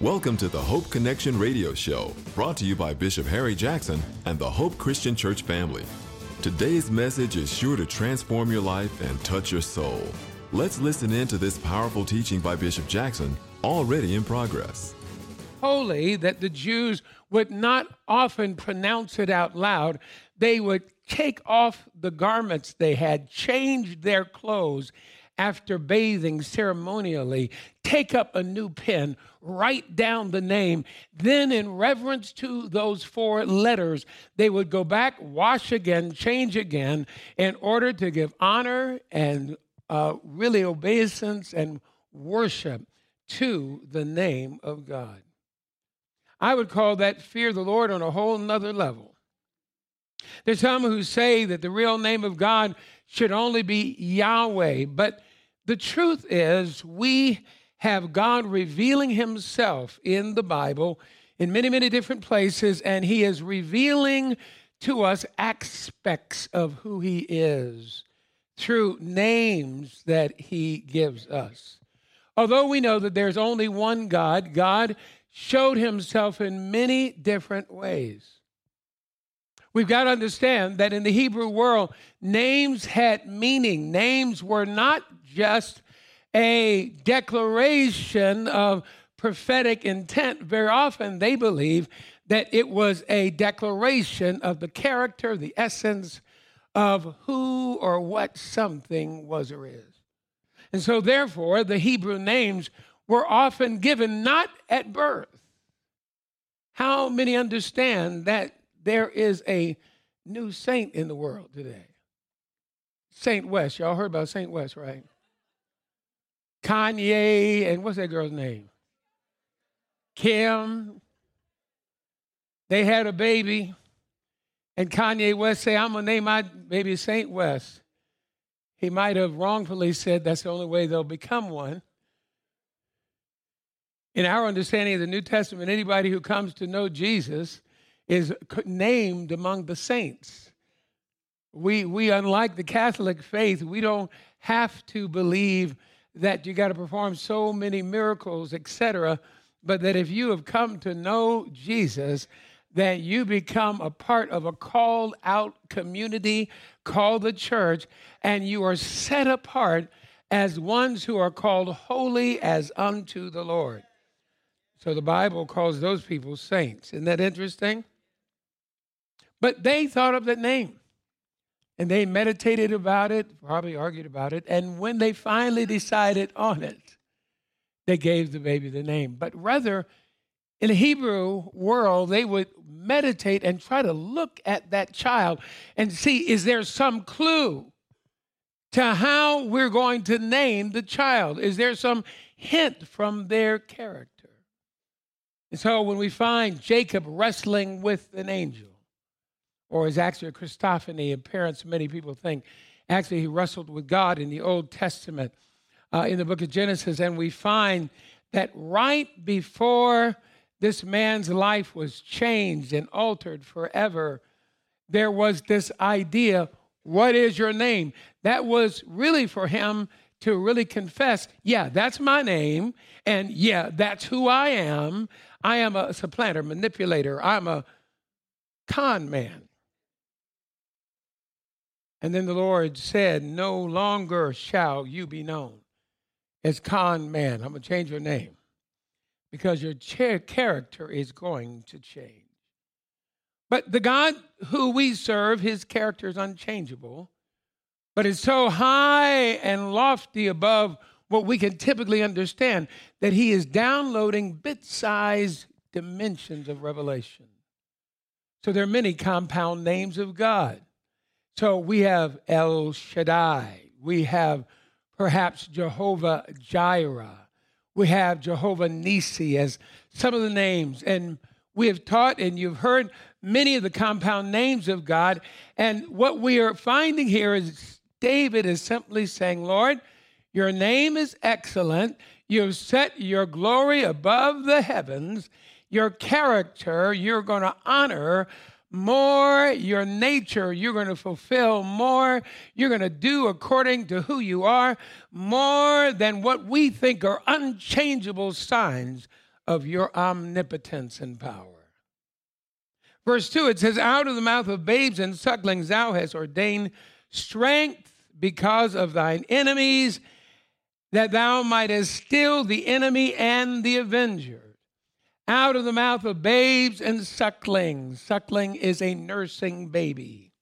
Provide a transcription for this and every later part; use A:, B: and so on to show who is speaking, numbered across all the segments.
A: Welcome to the Hope Connection Radio Show, brought to you by Bishop Harry Jackson and the Hope Christian Church family. Today's message is sure to transform your life and touch your soul. Let's listen in to this powerful teaching by Bishop Jackson, already in progress.
B: Holy, that the Jews would not often pronounce it out loud. They would take off the garments they had, change their clothes after bathing ceremonially, take up a new pen, write down the name. Then, in reverence to those four letters, they would go back, wash again, change again, in order to give honor and uh, really obeisance and worship to the name of God. I would call that fear the Lord on a whole nother level. There's some who say that the real name of God should only be Yahweh, but the truth is, we have God revealing Himself in the Bible in many, many different places, and He is revealing to us aspects of who He is through names that He gives us. Although we know that there's only one God, God showed Himself in many different ways. We've got to understand that in the Hebrew world, names had meaning. Names were not just a declaration of prophetic intent. Very often they believe that it was a declaration of the character, the essence of who or what something was or is. And so, therefore, the Hebrew names were often given not at birth. How many understand that there is a new saint in the world today? Saint West. Y'all heard about Saint West, right? Kanye, and what's that girl's name? Kim. They had a baby, and Kanye West say, I'm gonna name my baby Saint West. He might have wrongfully said that's the only way they'll become one. In our understanding of the New Testament, anybody who comes to know Jesus is named among the saints. We, we, unlike the Catholic faith, we don't have to believe that you got to perform so many miracles, etc. But that if you have come to know Jesus, that you become a part of a called out community called the church, and you are set apart as ones who are called holy as unto the Lord. So the Bible calls those people saints. Isn't that interesting? But they thought of that name. And they meditated about it, probably argued about it. And when they finally decided on it, they gave the baby the name. But rather, in the Hebrew world, they would meditate and try to look at that child and see is there some clue to how we're going to name the child? Is there some hint from their character? And so when we find Jacob wrestling with an angel, or is actually a Christophany. Parents, many people think actually he wrestled with God in the Old Testament uh, in the book of Genesis. And we find that right before this man's life was changed and altered forever, there was this idea what is your name? That was really for him to really confess, yeah, that's my name. And yeah, that's who I am. I am a supplanter, manipulator. I'm a con man. And then the Lord said, No longer shall you be known as con man. I'm going to change your name because your character is going to change. But the God who we serve, his character is unchangeable, but it's so high and lofty above what we can typically understand that he is downloading bit sized dimensions of revelation. So there are many compound names of God. So we have El Shaddai. We have perhaps Jehovah Jireh. We have Jehovah Nisi as some of the names. And we have taught and you've heard many of the compound names of God. And what we are finding here is David is simply saying, Lord, your name is excellent. You've set your glory above the heavens. Your character you're going to honor more your nature you're going to fulfill more you're going to do according to who you are more than what we think are unchangeable signs of your omnipotence and power. Verse 2, it says, Out of the mouth of babes and sucklings thou hast ordained strength because of thine enemies, that thou mightest still the enemy and the avenger. Out of the mouth of babes and sucklings. Suckling is a nursing baby.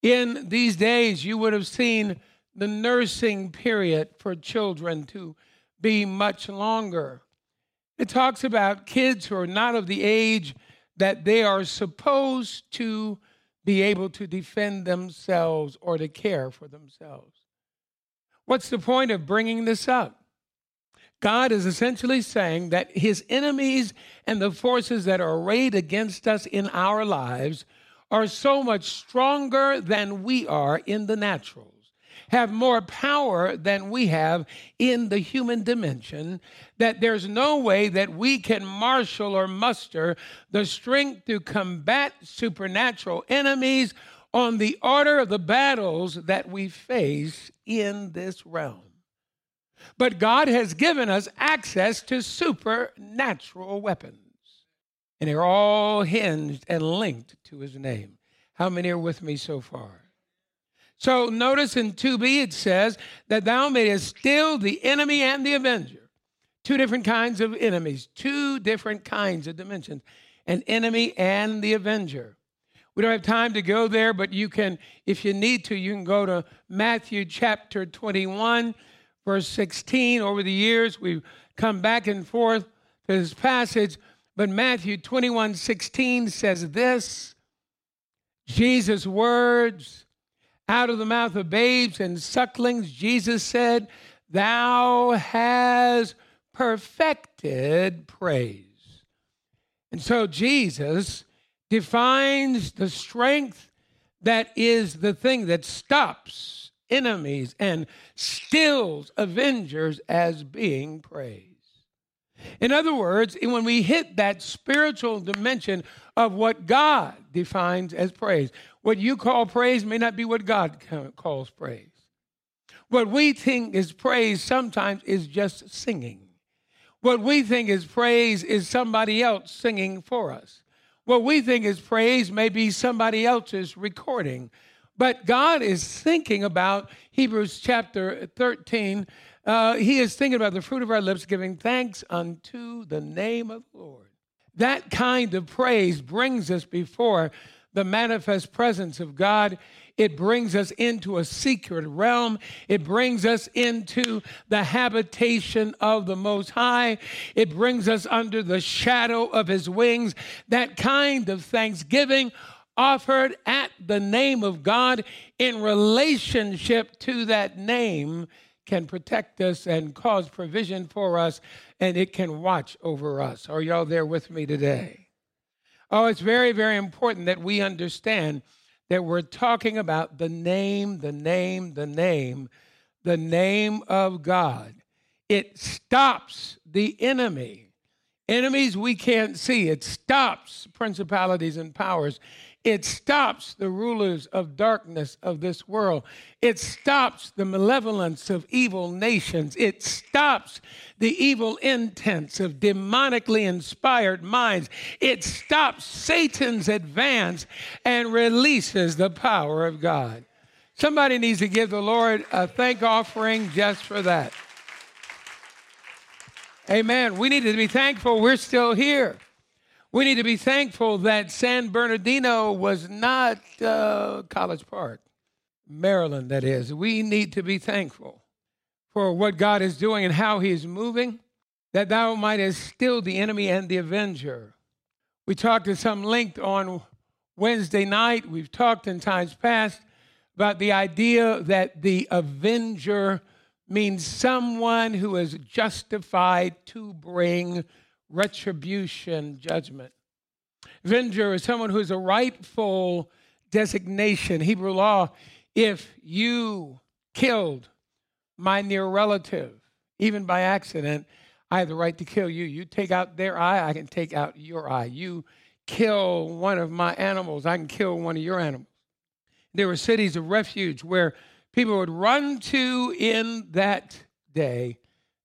B: In these days, you would have seen the nursing period for children to be much longer. It talks about kids who are not of the age that they are supposed to be able to defend themselves or to care for themselves. What's the point of bringing this up? God is essentially saying that his enemies and the forces that are arrayed against us in our lives are so much stronger than we are in the naturals, have more power than we have in the human dimension, that there's no way that we can marshal or muster the strength to combat supernatural enemies on the order of the battles that we face in this realm. But God has given us access to supernatural weapons. And they're all hinged and linked to his name. How many are with me so far? So notice in 2b it says that thou mayest still the enemy and the avenger. Two different kinds of enemies, two different kinds of dimensions an enemy and the avenger. We don't have time to go there, but you can, if you need to, you can go to Matthew chapter 21, verse 16. Over the years, we've come back and forth to this passage, but Matthew 21, 16 says this Jesus' words out of the mouth of babes and sucklings, Jesus said, Thou has perfected praise. And so Jesus defines the strength that is the thing that stops enemies and stills avengers as being praised. In other words, when we hit that spiritual dimension of what God defines as praise, what you call praise may not be what God calls praise. What we think is praise sometimes is just singing. What we think is praise is somebody else singing for us. What we think is praise may be somebody else's recording. But God is thinking about Hebrews chapter 13. Uh, he is thinking about the fruit of our lips, giving thanks unto the name of the Lord. That kind of praise brings us before the manifest presence of God. It brings us into a secret realm. It brings us into the habitation of the Most High. It brings us under the shadow of His wings. That kind of thanksgiving offered at the name of God in relationship to that name can protect us and cause provision for us, and it can watch over us. Are y'all there with me today? Oh, it's very, very important that we understand that we're talking about the name, the name, the name, the name of God. It stops the enemy. Enemies we can't see. It stops principalities and powers. It stops the rulers of darkness of this world. It stops the malevolence of evil nations. It stops the evil intents of demonically inspired minds. It stops Satan's advance and releases the power of God. Somebody needs to give the Lord a thank offering just for that. Amen. We need to be thankful we're still here. We need to be thankful that San Bernardino was not uh, College Park, Maryland, that is. We need to be thankful for what God is doing and how He is moving, that thou mightest still the enemy and the avenger. We talked at some length on Wednesday night. We've talked in times past about the idea that the avenger means someone who is justified to bring retribution, judgment. Avenger is someone who is a rightful designation. Hebrew law, if you killed my near relative, even by accident, I have the right to kill you. You take out their eye, I can take out your eye. You kill one of my animals, I can kill one of your animals. There were cities of refuge where people would run to in that day,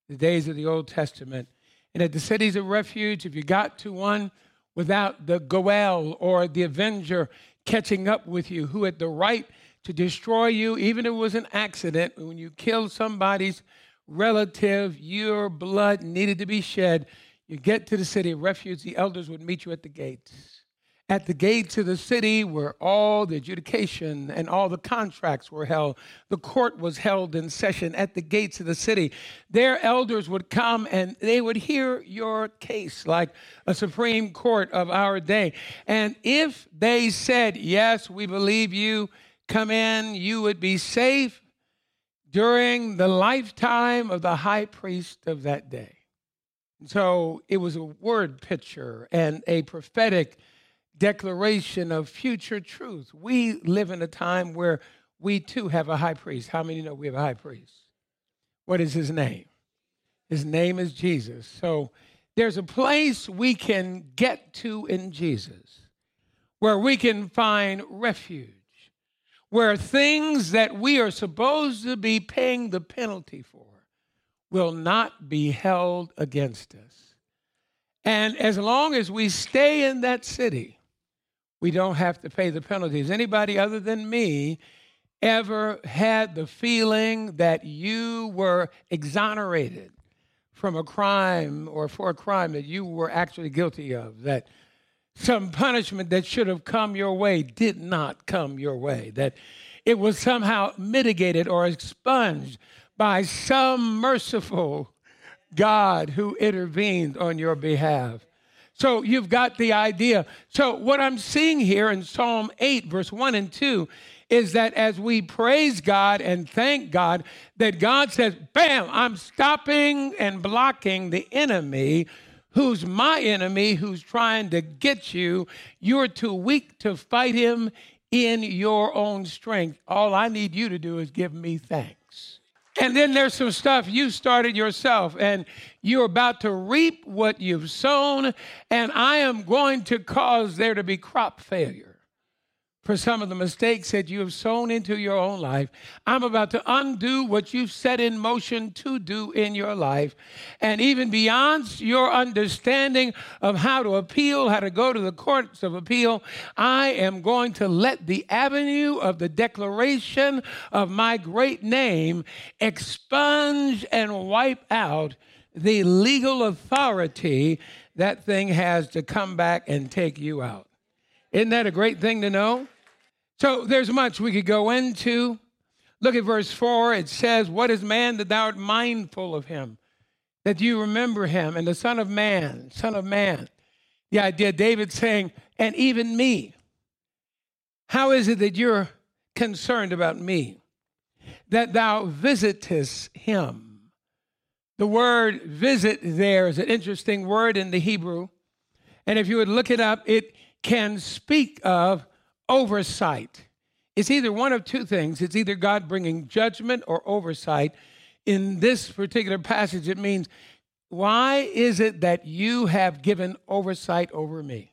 B: the days of the Old Testament, And at the cities of refuge, if you got to one without the Goel or the avenger catching up with you, who had the right to destroy you, even if it was an accident, when you killed somebody's relative, your blood needed to be shed. You get to the city of refuge, the elders would meet you at the gates. At the gates of the city where all the adjudication and all the contracts were held, the court was held in session at the gates of the city. Their elders would come and they would hear your case like a Supreme Court of our day. And if they said, Yes, we believe you, come in, you would be safe during the lifetime of the high priest of that day. So it was a word picture and a prophetic declaration of future truth. We live in a time where we too have a high priest. How many know we have a high priest? What is his name? His name is Jesus. So there's a place we can get to in Jesus where we can find refuge, where things that we are supposed to be paying the penalty for will not be held against us. And as long as we stay in that city, we don't have to pay the penalties. Anybody other than me ever had the feeling that you were exonerated from a crime or for a crime that you were actually guilty of, that some punishment that should have come your way did not come your way, that it was somehow mitigated or expunged by some merciful God who intervened on your behalf. So you've got the idea. So, what I'm seeing here in Psalm 8, verse 1 and 2, is that as we praise God and thank God, that God says, Bam, I'm stopping and blocking the enemy who's my enemy, who's trying to get you. You're too weak to fight him in your own strength. All I need you to do is give me thanks. And then there's some stuff you started yourself, and you're about to reap what you've sown, and I am going to cause there to be crop failure for some of the mistakes that you have sown into your own life. I'm about to undo what you've set in motion to do in your life. And even beyond your understanding of how to appeal, how to go to the courts of appeal, I am going to let the avenue of the declaration of my great name expunge and wipe out the legal authority that thing has to come back and take you out. Isn't that a great thing to know? So there's much we could go into. Look at verse 4. It says, What is man that thou art mindful of him? That you remember him, and the Son of Man, Son of Man. The idea, David saying, And even me. How is it that you're concerned about me? That thou visitest him. The word visit there is an interesting word in the Hebrew. And if you would look it up, it can speak of oversight. It's either one of two things it's either God bringing judgment or oversight. In this particular passage, it means, why is it that you have given oversight over me?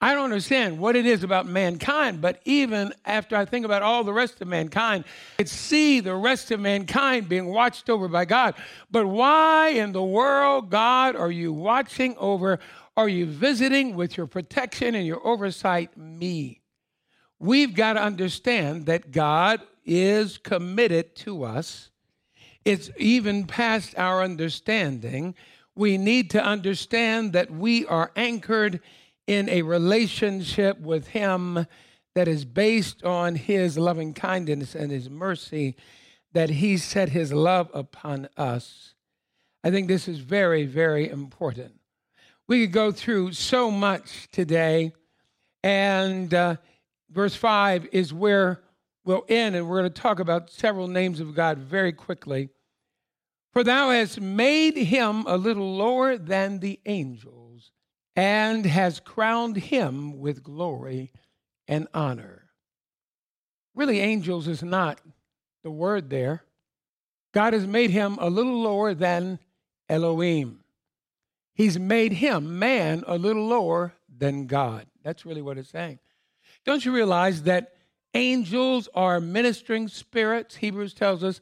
B: I don't understand what it is about mankind, but even after I think about all the rest of mankind, I see the rest of mankind being watched over by God. But why in the world, God, are you watching over? Are you visiting with your protection and your oversight me? We've got to understand that God is committed to us. It's even past our understanding. We need to understand that we are anchored in a relationship with Him that is based on His loving kindness and His mercy, that He set His love upon us. I think this is very, very important. We could go through so much today, and uh, verse 5 is where we'll end, and we're going to talk about several names of God very quickly. For thou hast made him a little lower than the angels, and has crowned him with glory and honor. Really, angels is not the word there. God has made him a little lower than Elohim. He's made him, man, a little lower than God. That's really what it's saying. Don't you realize that angels are ministering spirits? Hebrews tells us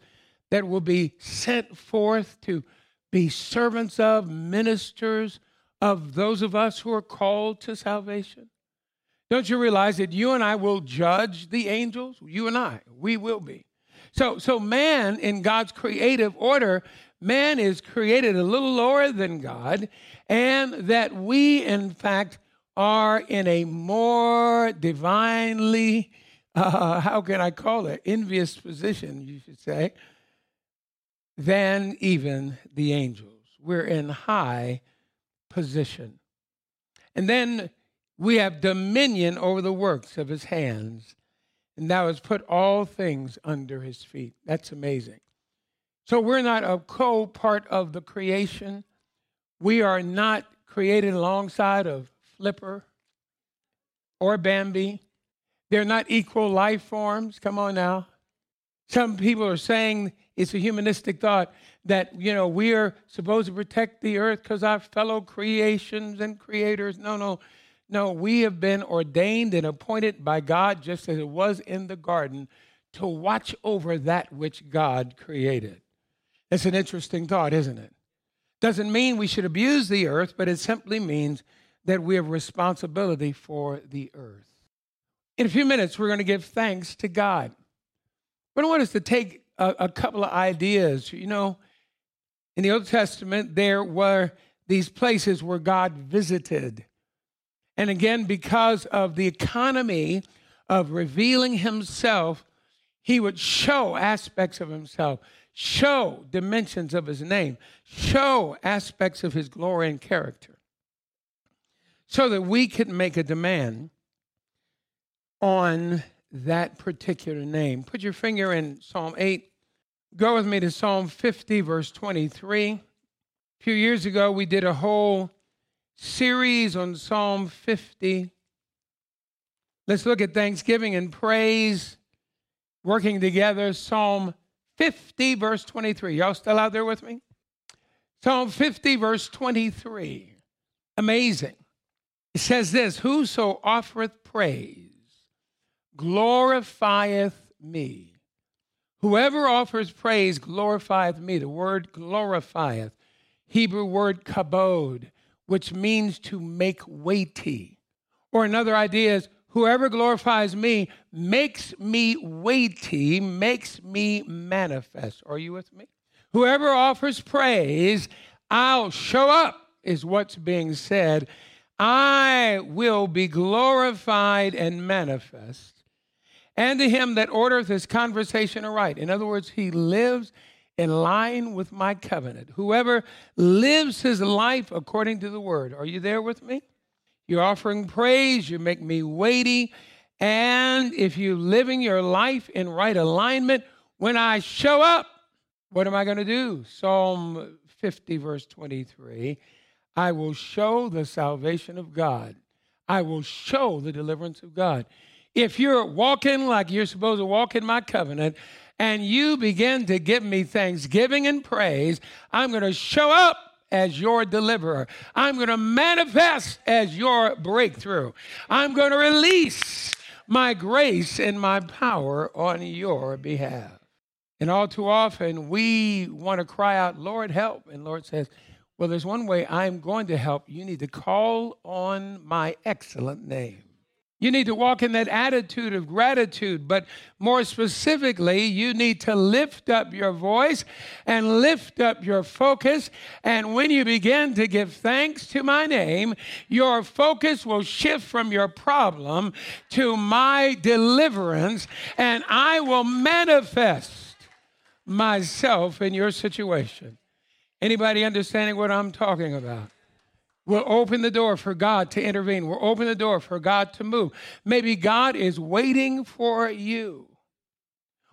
B: that will be sent forth to be servants of, ministers of those of us who are called to salvation? Don't you realize that you and I will judge the angels? You and I, we will be. So, so man in God's creative order, man is created a little lower than God, and that we, in fact, are in a more divinely, uh, how can I call it, envious position, you should say, than even the angels. We're in high position. And then we have dominion over the works of his hands. And thou hast put all things under his feet. That's amazing. So we're not a co part of the creation. We are not created alongside of Flipper or Bambi. They're not equal life forms. Come on now. Some people are saying it's a humanistic thought that, you know, we are supposed to protect the earth because our fellow creations and creators. No, no. No, we have been ordained and appointed by God, just as it was in the garden, to watch over that which God created. It's an interesting thought, isn't it? Doesn't mean we should abuse the earth, but it simply means that we have responsibility for the earth. In a few minutes, we're going to give thanks to God. But I want us to take a, a couple of ideas. You know, in the Old Testament, there were these places where God visited. And again, because of the economy of revealing himself, he would show aspects of himself, show dimensions of his name, show aspects of his glory and character, so that we could make a demand on that particular name. Put your finger in Psalm 8. Go with me to Psalm 50, verse 23. A few years ago, we did a whole series on Psalm 50. Let's look at thanksgiving and praise working together. Psalm 50, verse 23. Y'all still out there with me? Psalm 50, verse 23. Amazing. It says this Whoso offereth praise glorifieth me. Whoever offers praise glorifieth me. The word glorifieth, Hebrew word kabod, which means to make weighty. Or another idea is whoever glorifies me makes me weighty, makes me manifest. Are you with me? Whoever offers praise, I'll show up, is what's being said. I will be glorified and manifest. And to him that ordereth his conversation aright. In other words, he lives in line with my covenant. Whoever lives his life according to the word. Are you there with me? You're offering praise, you make me weighty. And if you're living your life in right alignment, when I show up, what am I going to do? Psalm 50, verse 23 I will show the salvation of God, I will show the deliverance of God. If you're walking like you're supposed to walk in my covenant, and you begin to give me thanksgiving and praise, I'm going to show up as your deliverer. I'm going to manifest as your breakthrough. I'm going to release my grace and my power on your behalf. And all too often, we want to cry out, Lord, help. And Lord says, Well, there's one way I'm going to help. You need to call on my excellent name. You need to walk in that attitude of gratitude, but more specifically, you need to lift up your voice and lift up your focus. And when you begin to give thanks to my name, your focus will shift from your problem to my deliverance, and I will manifest myself in your situation. Anybody understanding what I'm talking about? We'll open the door for God to intervene. We'll open the door for God to move. Maybe God is waiting for you.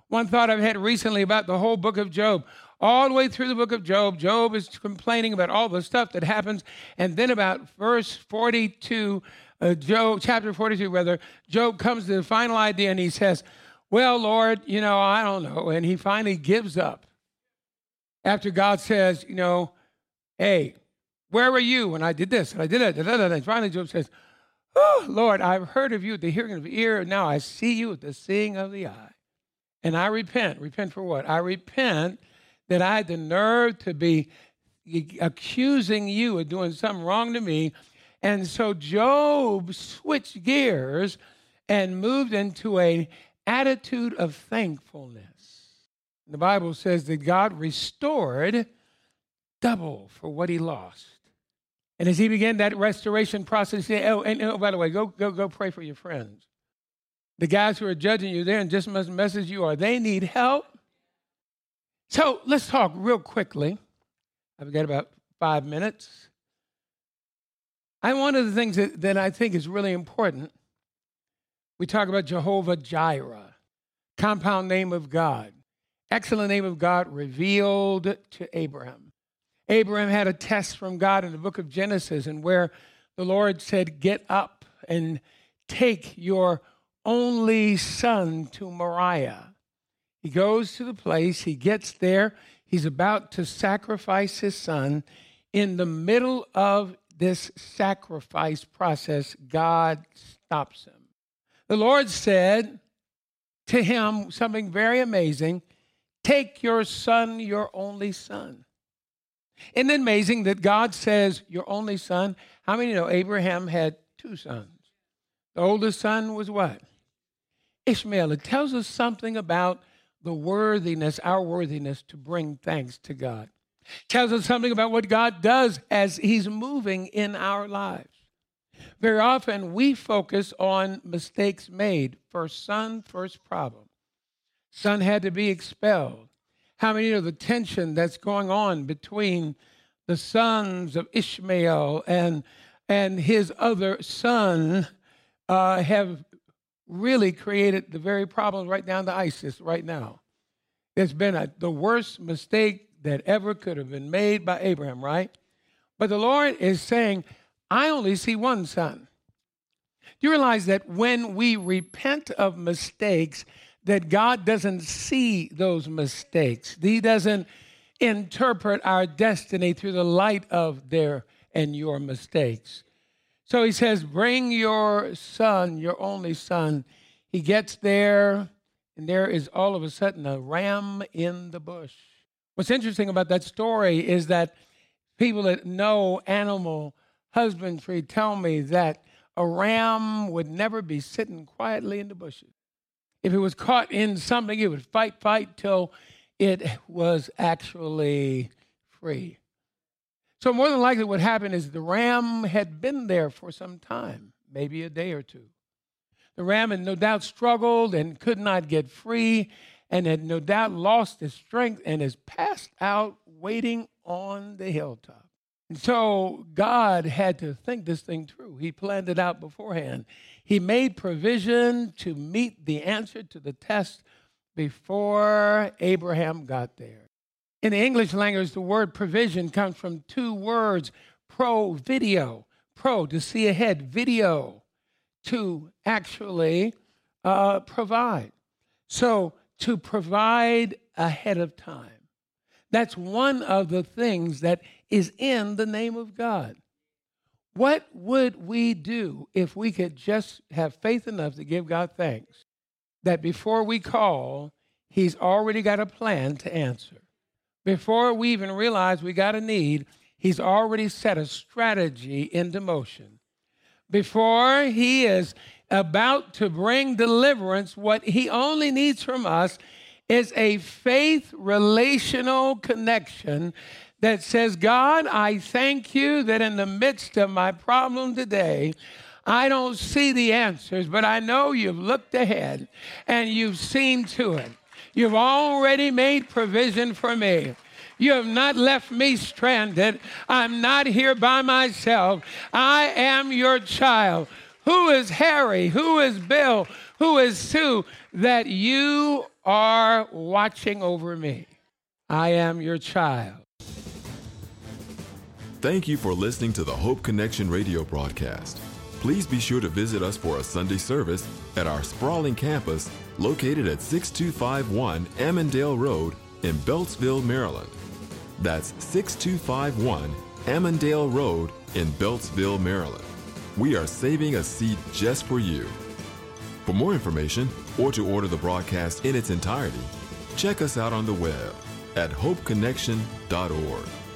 B: One thought I've had recently about the whole book of Job. All the way through the book of Job, Job is complaining about all the stuff that happens. And then about verse 42, uh, Job, chapter 42, rather, Job comes to the final idea and he says, Well, Lord, you know, I don't know. And he finally gives up. After God says, You know, hey, where were you when I did this and I did that? And finally, Job says, Oh, Lord, I've heard of you at the hearing of the ear, and now I see you at the seeing of the eye. And I repent. Repent for what? I repent that I had the nerve to be, accusing you of doing something wrong to me. And so Job switched gears and moved into an attitude of thankfulness. The Bible says that God restored double for what he lost. And as he began that restoration process, said, oh, and oh, by the way, go, go, go pray for your friends. The guys who are judging you there and just must message you are they need help. So let's talk real quickly. I've got about five minutes. I one of the things that, that I think is really important. We talk about Jehovah Jireh, compound name of God, excellent name of God revealed to Abraham. Abraham had a test from God in the book of Genesis, and where the Lord said, Get up and take your only son to Moriah. He goes to the place, he gets there, he's about to sacrifice his son. In the middle of this sacrifice process, God stops him. The Lord said to him something very amazing Take your son, your only son. Isn't it amazing that God says, Your only son? How many know Abraham had two sons? The oldest son was what? Ishmael. It tells us something about the worthiness, our worthiness to bring thanks to God. It tells us something about what God does as He's moving in our lives. Very often we focus on mistakes made. First son, first problem. Son had to be expelled. How many know the tension that's going on between the sons of Ishmael and and his other son uh, have really created the very problem right down to ISIS right now. It's been a, the worst mistake that ever could have been made by Abraham, right? But the Lord is saying, I only see one son. Do you realize that when we repent of mistakes, that God doesn't see those mistakes? He doesn't interpret our destiny through the light of their and your mistakes. So he says, Bring your son, your only son. He gets there, and there is all of a sudden a ram in the bush. What's interesting about that story is that people that know animal husbandry tell me that a ram would never be sitting quietly in the bushes. If it was caught in something, it would fight, fight till it was actually free. So, more than likely, what happened is the ram had been there for some time, maybe a day or two. The ram had no doubt struggled and could not get free, and had no doubt lost his strength and is passed out waiting on the hilltop. And so, God had to think this thing through. He planned it out beforehand. He made provision to meet the answer to the test before Abraham got there. In the English language, the word provision comes from two words pro video. Pro, to see ahead, video, to actually uh, provide. So, to provide ahead of time. That's one of the things that is in the name of God. What would we do if we could just have faith enough to give God thanks that before we call, He's already got a plan to answer? Before we even realize we got a need, he's already set a strategy into motion. Before he is about to bring deliverance, what he only needs from us is a faith relational connection that says, God, I thank you that in the midst of my problem today, I don't see the answers, but I know you've looked ahead and you've seen to it. You've already made provision for me. You have not left me stranded. I'm not here by myself. I am your child. Who is Harry? Who is Bill? Who is Sue? That you are watching over me. I am your child.
A: Thank you for listening to the Hope Connection radio broadcast. Please be sure to visit us for a Sunday service at our sprawling campus located at 6251 Ammendale Road in Beltsville, Maryland. That's 6251 Ammendale Road in Beltsville, Maryland. We are saving a seat just for you. For more information or to order the broadcast in its entirety, check us out on the web at hopeconnection.org.